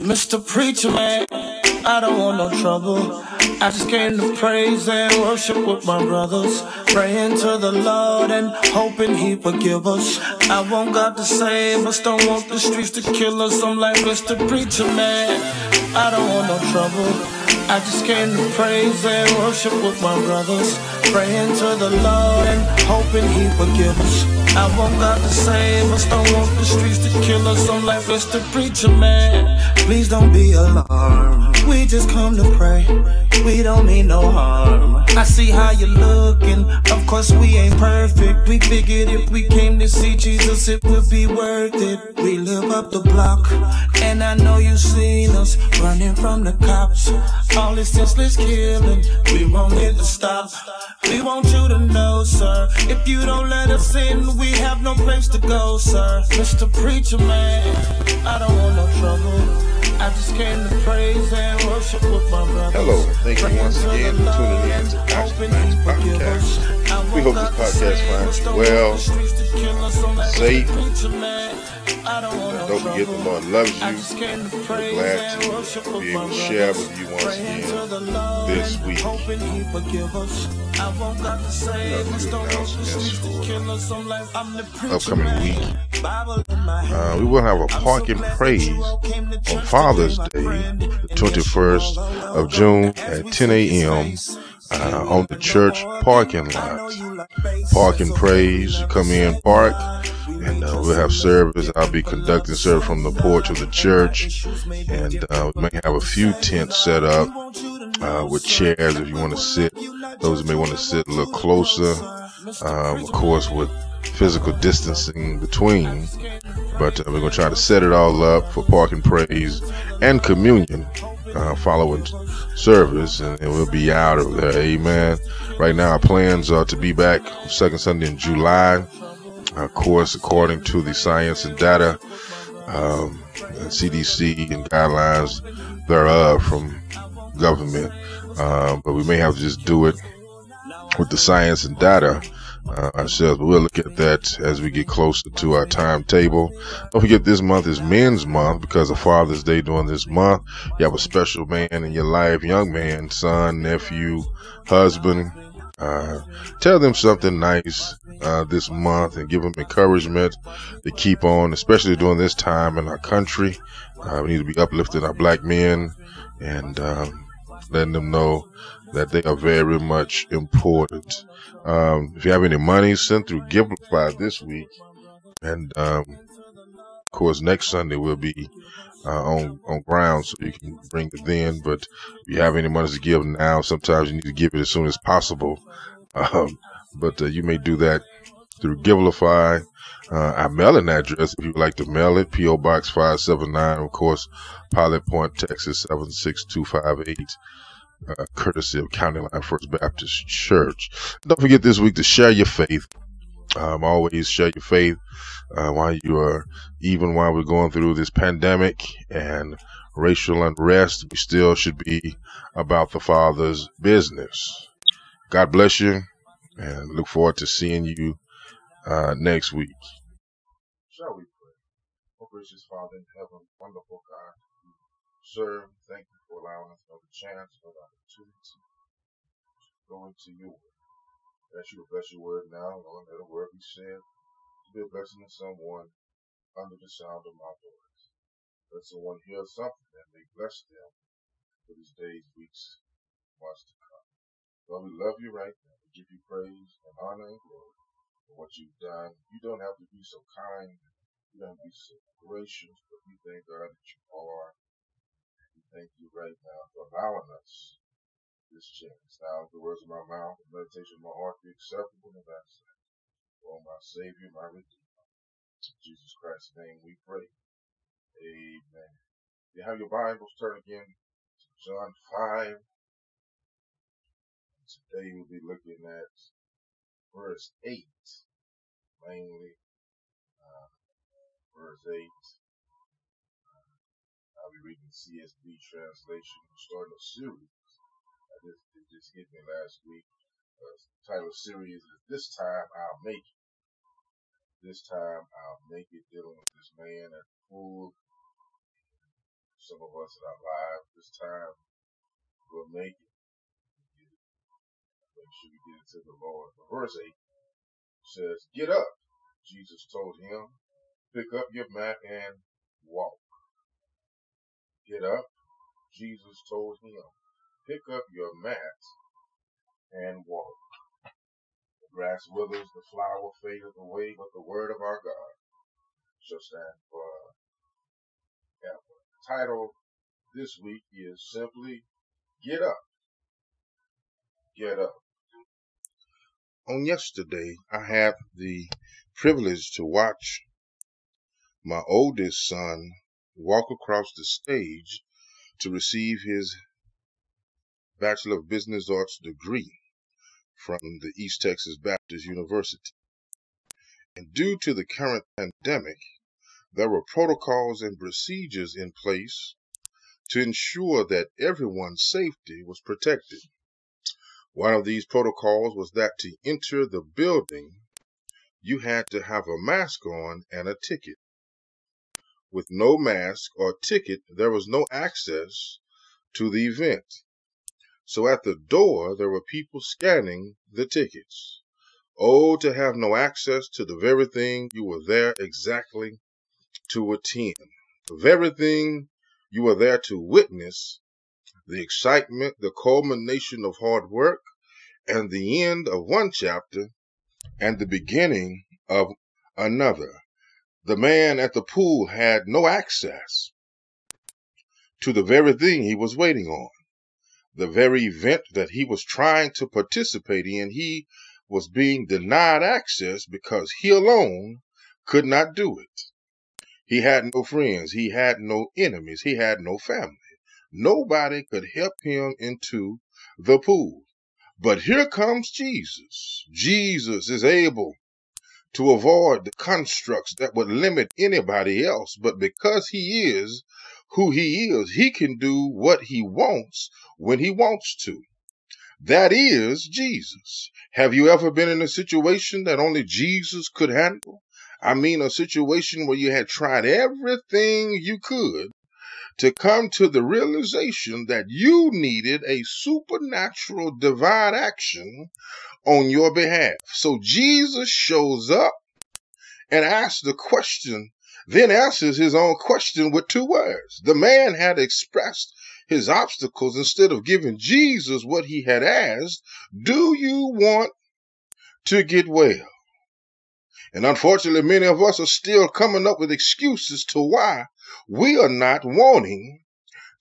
Mr. Preacher Man, I don't want no trouble. I just came to praise and worship with my brothers. Praying to the Lord and hoping He forgive us. I want God to save us, don't want the streets to kill us. I'm like Mr. Preacher Man, I don't want no trouble. I just came to praise and worship with my brothers. Praying to the Lord and hoping He forgive us. I want God to save us, don't want the streets to kill us. I'm like Mr. Preacher Man. Please don't be alarmed. We just come to pray. We don't mean no harm. I see how you're looking. Of course, we ain't perfect. We figured if we came to see Jesus, it would be worth it. We live up the block. And I know you've seen us running from the cops. All this senseless killing. We won't let it stop. We want you to know, sir. If you don't let us in, we have no place to go, sir. Mr. Preacher Man, I don't want no trouble. I just came to praise and worship with my brothers. Hello, thank you once again for tuning in to Action Nights Podcast. We hope this podcast finds you well, safe. Don't forget the Lord loves you. We're glad to be able to share with you once again this week. Upcoming week. Uh, we will have a park and praise on Father's Day, the 21st of June at 10 a.m. Uh, on the church parking lot. Park and praise. Come in, park, and uh, we'll have service. I'll be conducting service from the porch of the church, and uh, we may have a few tents set up uh, with chairs if you want to sit. Those may want to sit a little closer, um, of course, with physical distancing between. But uh, we're going to try to set it all up for parking praise and communion uh, following service, and, and, we'll be out of there. Amen. Right now, our plans are to be back second Sunday in July. Of course, according to the science and data, um, and CDC and guidelines thereof from government. Uh, but we may have to just do it with the science and data uh, ourselves. But we'll look at that as we get closer to our timetable. Don't forget this month is Men's Month because of Father's Day during this month. You have a special man in your life, young man, son, nephew, husband. Uh, tell them something nice uh, this month and give them encouragement to keep on, especially during this time in our country. Uh, we need to be uplifting our black men and um, letting them know that they are very much important. Um, if you have any money, send through Givelify this week. And, um, of course, next Sunday we'll be uh, on on ground, so you can bring it then. But if you have any money to give now, sometimes you need to give it as soon as possible. Um, but uh, you may do that through Givelify. Uh, our mailing address, if you'd like to mail it, P.O. Box 579, of course, Pilot Point, Texas 76258 uh, courtesy of County Line First Baptist Church. Don't forget this week to share your faith. Um, always share your faith uh, while you are, even while we're going through this pandemic and racial unrest. We still should be about the Father's business. God bless you, and look forward to seeing you uh, next week. Shall we pray? Oh, gracious Father in heaven, wonderful God, serve. Thank you for allowing us another chance, another opportunity to go into your Ask you to bless your word now, Lord, let a word be said to be a blessing to someone under the sound of my voice. Let someone hear something that may bless them for these days, weeks, months to come. Lord, we love you right now. We give you praise and honor and glory for what you've done. You don't have to be so kind. You don't have to be so gracious, but we thank God that you are We thank you right now for allowing chance. Now, the words of my mouth, the meditation of my heart be acceptable in thy sight. Oh, my Savior, my Redeemer. In Jesus Christ's name we pray. Amen. You have your Bibles, turn again to John 5. Today we'll be looking at verse 8, mainly. Uh, verse 8. I'll be reading CSB translation, starting a series. Just, it just hit me last week. Uh, title series is This Time I'll Make It. This time I'll make it dealing with this man at the pool some of us our lives this time we'll make it. Make sure we get it to the Lord. verse 8 says, Get up. Jesus told him, Pick up your mat and walk. Get up. Jesus told him, Pick up your mat and walk. The grass withers, the flower fadeth away, but the word of our God shall stand forever. Title this week is simply Get Up. Get Up. On yesterday, I had the privilege to watch my oldest son walk across the stage to receive his Bachelor of Business Arts degree from the East Texas Baptist University. And due to the current pandemic, there were protocols and procedures in place to ensure that everyone's safety was protected. One of these protocols was that to enter the building, you had to have a mask on and a ticket. With no mask or ticket, there was no access to the event. So at the door, there were people scanning the tickets. Oh, to have no access to the very thing you were there exactly to attend. The very thing you were there to witness the excitement, the culmination of hard work, and the end of one chapter and the beginning of another. The man at the pool had no access to the very thing he was waiting on. The very event that he was trying to participate in, he was being denied access because he alone could not do it. He had no friends. He had no enemies. He had no family. Nobody could help him into the pool. But here comes Jesus. Jesus is able to avoid the constructs that would limit anybody else. But because he is who he is, he can do what he wants when he wants to. That is Jesus. Have you ever been in a situation that only Jesus could handle? I mean, a situation where you had tried everything you could to come to the realization that you needed a supernatural divine action on your behalf. So Jesus shows up and asks the question, then answers his own question with two words. The man had expressed his obstacles instead of giving Jesus what he had asked. Do you want to get well? And unfortunately, many of us are still coming up with excuses to why we are not wanting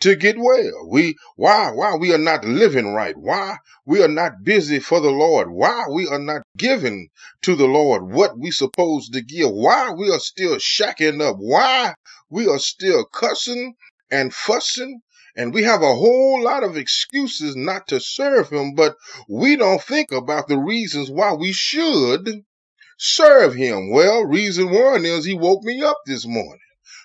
to get well. We why why we are not living right. Why we are not busy for the Lord. Why we are not giving to the Lord what we supposed to give. Why we are still shacking up. Why we are still cussing and fussing and we have a whole lot of excuses not to serve him, but we don't think about the reasons why we should serve him? Well, reason one is he woke me up this morning.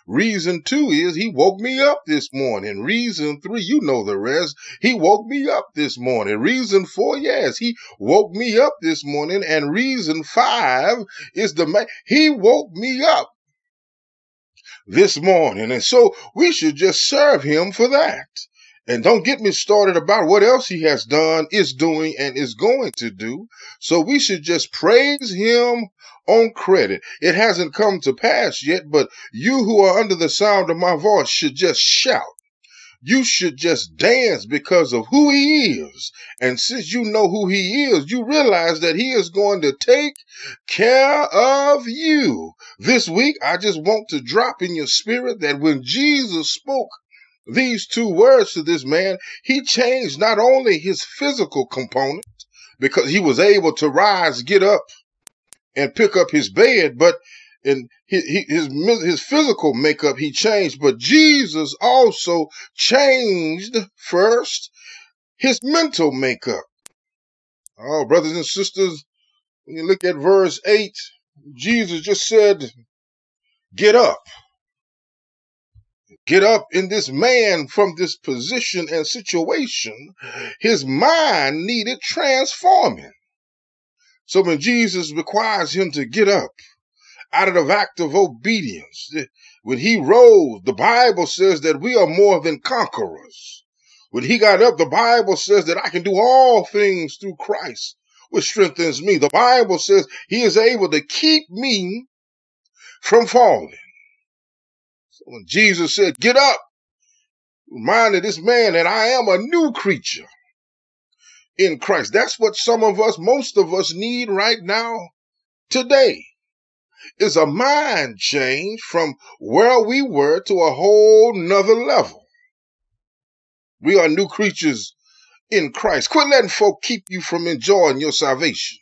Reason two is he woke me up this morning. Reason three, you know the rest. He woke me up this morning. Reason four, yes, he woke me up this morning. And reason five is the man, he woke me up this morning. And so we should just serve him for that. And don't get me started about what else he has done, is doing, and is going to do. So we should just praise him on credit. It hasn't come to pass yet, but you who are under the sound of my voice should just shout. You should just dance because of who he is. And since you know who he is, you realize that he is going to take care of you. This week, I just want to drop in your spirit that when Jesus spoke these two words to this man, he changed not only his physical component because he was able to rise, get up, and pick up his bed, but in his, his, physical makeup he changed, but Jesus also changed first his mental makeup. Oh, brothers and sisters, when you look at verse 8, Jesus just said, Get up. Get up in this man from this position and situation. His mind needed transforming. So when Jesus requires him to get up, out of the act of obedience. When he rose, the Bible says that we are more than conquerors. When he got up, the Bible says that I can do all things through Christ, which strengthens me. The Bible says he is able to keep me from falling. When Jesus said, get up, reminded this man that I am a new creature in Christ. That's what some of us, most of us need right now, today, is a mind change from where we were to a whole nother level. We are new creatures in Christ. Quit letting folk keep you from enjoying your salvation.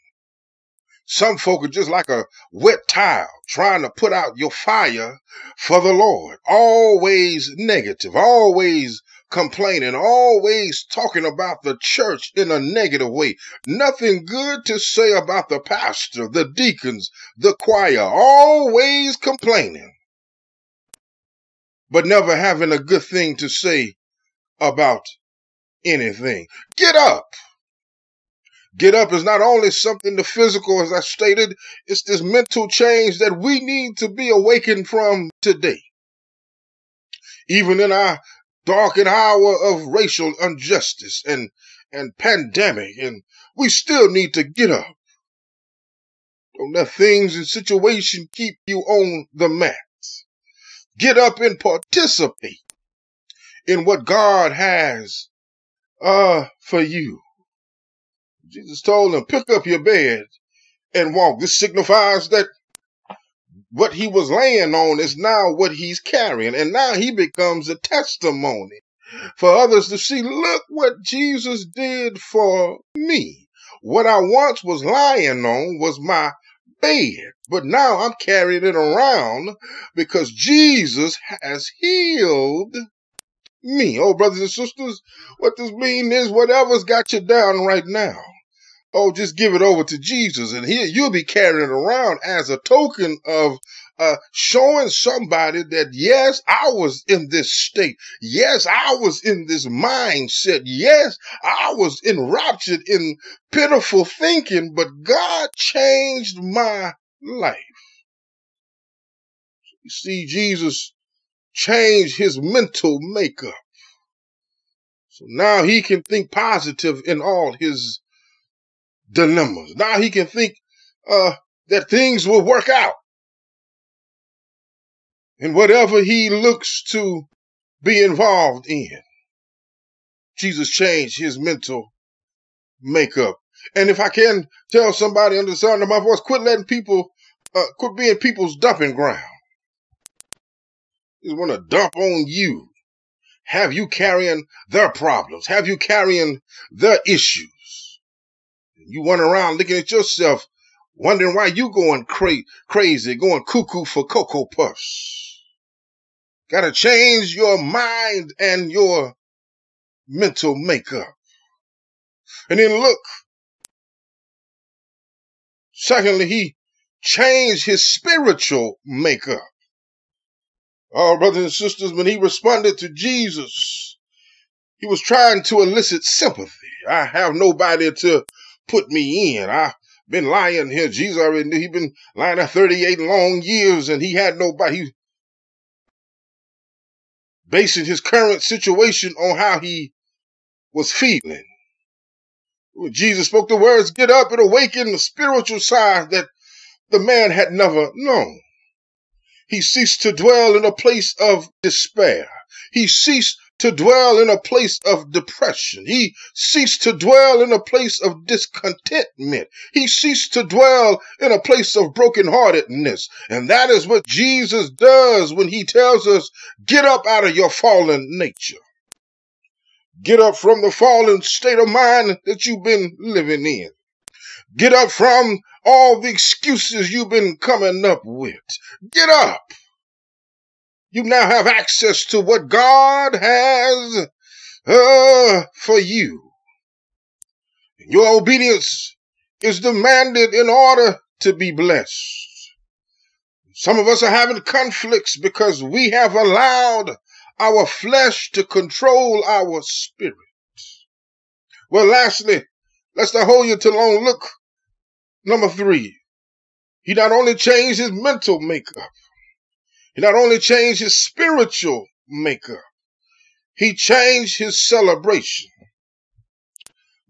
Some folk are just like a wet tile trying to put out your fire for the Lord. Always negative, always complaining, always talking about the church in a negative way. Nothing good to say about the pastor, the deacons, the choir, always complaining, but never having a good thing to say about anything. Get up. Get up is not only something the physical, as I stated, it's this mental change that we need to be awakened from today. Even in our darkened hour of racial injustice and, and pandemic, and we still need to get up. Don't let things and situation keep you on the mat. Get up and participate in what God has uh for you. Jesus told him, pick up your bed and walk. This signifies that what he was laying on is now what he's carrying. And now he becomes a testimony for others to see, look what Jesus did for me. What I once was lying on was my bed, but now I'm carrying it around because Jesus has healed me. Oh, brothers and sisters, what this means is whatever's got you down right now oh, just give it over to Jesus. And here you'll be carrying it around as a token of uh, showing somebody that, yes, I was in this state. Yes, I was in this mindset. Yes, I was enraptured in pitiful thinking, but God changed my life. You see, Jesus changed his mental makeup. So now he can think positive in all his dilemmas. Now he can think uh, that things will work out. And whatever he looks to be involved in, Jesus changed his mental makeup. And if I can tell somebody under the sound of my voice, quit letting people, uh, quit being people's dumping ground. They want to dump on you. Have you carrying their problems? Have you carrying their issues? You run around looking at yourself, wondering why you going cra- crazy, going cuckoo for Cocoa Puffs. Gotta change your mind and your mental makeup. And then look. Secondly, he changed his spiritual makeup. Oh, brothers and sisters, when he responded to Jesus, he was trying to elicit sympathy. I have nobody to put me in. I've been lying here. Jesus already knew he'd been lying there 38 long years and he had nobody. He basing his current situation on how he was feeling. When Jesus spoke the words, get up and awaken the spiritual side that the man had never known. He ceased to dwell in a place of despair. He ceased to dwell in a place of depression. He ceased to dwell in a place of discontentment. He ceased to dwell in a place of brokenheartedness. And that is what Jesus does when he tells us, get up out of your fallen nature. Get up from the fallen state of mind that you've been living in. Get up from all the excuses you've been coming up with. Get up you now have access to what God has uh, for you. Your obedience is demanded in order to be blessed. Some of us are having conflicts because we have allowed our flesh to control our spirit. Well, lastly, let's not hold you too long. Look, number three, He not only changed his mental makeup, he not only changed his spiritual makeup, he changed his celebration.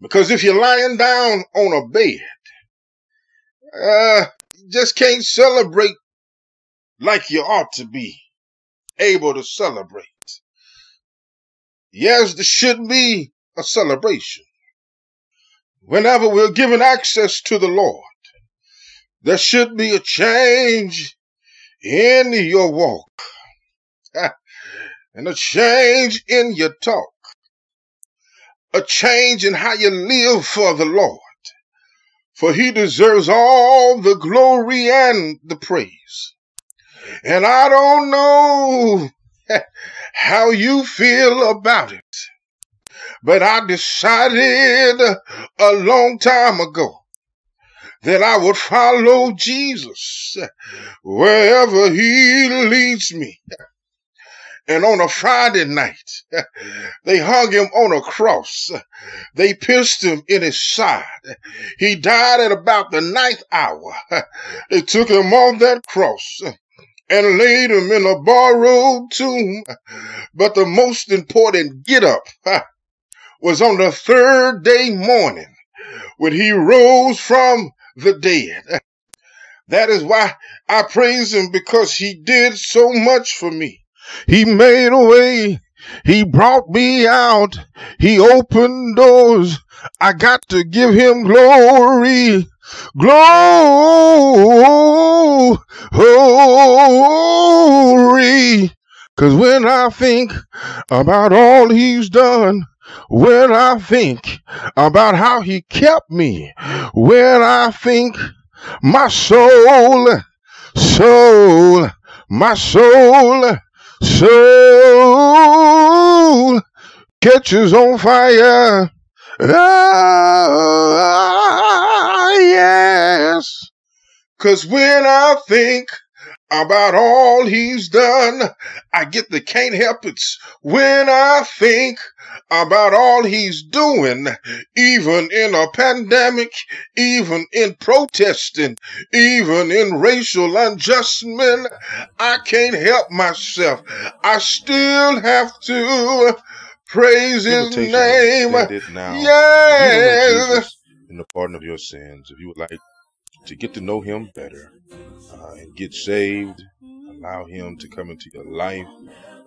Because if you're lying down on a bed, uh, you just can't celebrate like you ought to be able to celebrate. Yes, there should be a celebration. Whenever we're given access to the Lord, there should be a change in your walk and a change in your talk, a change in how you live for the Lord. For he deserves all the glory and the praise. And I don't know how you feel about it, but I decided a long time ago that I would follow Jesus wherever he leads me. And on a Friday night, they hung him on a cross. They pierced him in his side. He died at about the ninth hour. They took him on that cross and laid him in a borrowed tomb. But the most important get up was on the third day morning when he rose from the dead. That is why I praise him because he did so much for me. He made a way. He brought me out. He opened doors. I got to give him glory. Glory. Cause when I think about all he's done, when I think about how he kept me, when I think my soul, soul, my soul, soul catches on fire. Ah, yes. Cause when I think about all he's done. I get the can't help it when I think about all he's doing, even in a pandemic, even in protesting, even in racial adjustment. I can't help myself. I still have to praise his name. Yes. In the pardon of your sins, if you would like to get to know him better uh, and get saved, allow him to come into your life,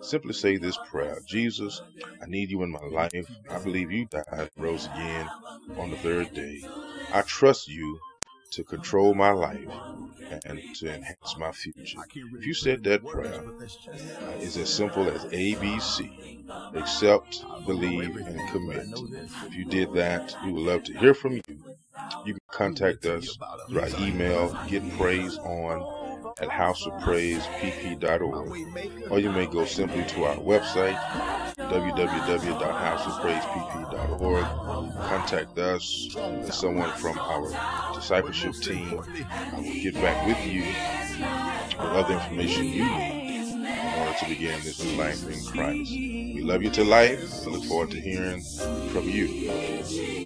simply say this prayer Jesus, I need you in my life. I believe you died, rose again on the third day. I trust you to control my life and to enhance my future. If you said that prayer, uh, it's as simple as ABC accept, believe, and commit. If you did that, we would love to hear from you. You can contact us through our email, getpraise.on at houseofpraisepp.org, or you may go simply to our website, www.houseofpraisepp.org. Contact us, and someone from our discipleship team will get back with you with other information you need in order to begin this new life in Christ. We love you to life. We look forward to hearing from you.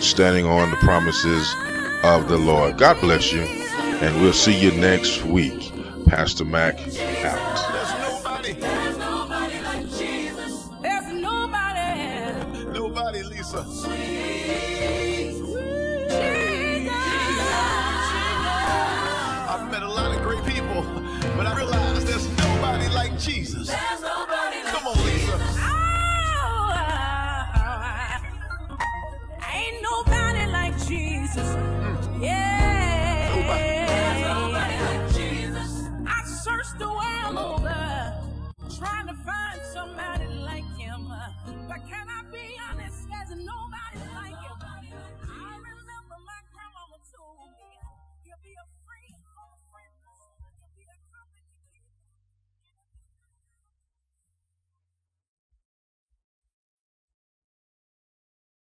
and standing on the promises of the Lord. God bless you, and we'll see you next week. Pastor Mac out. There's nobody like Jesus. There's nobody. Nobody, Lisa. I've met a lot of great people, but can I be honest? There's nobody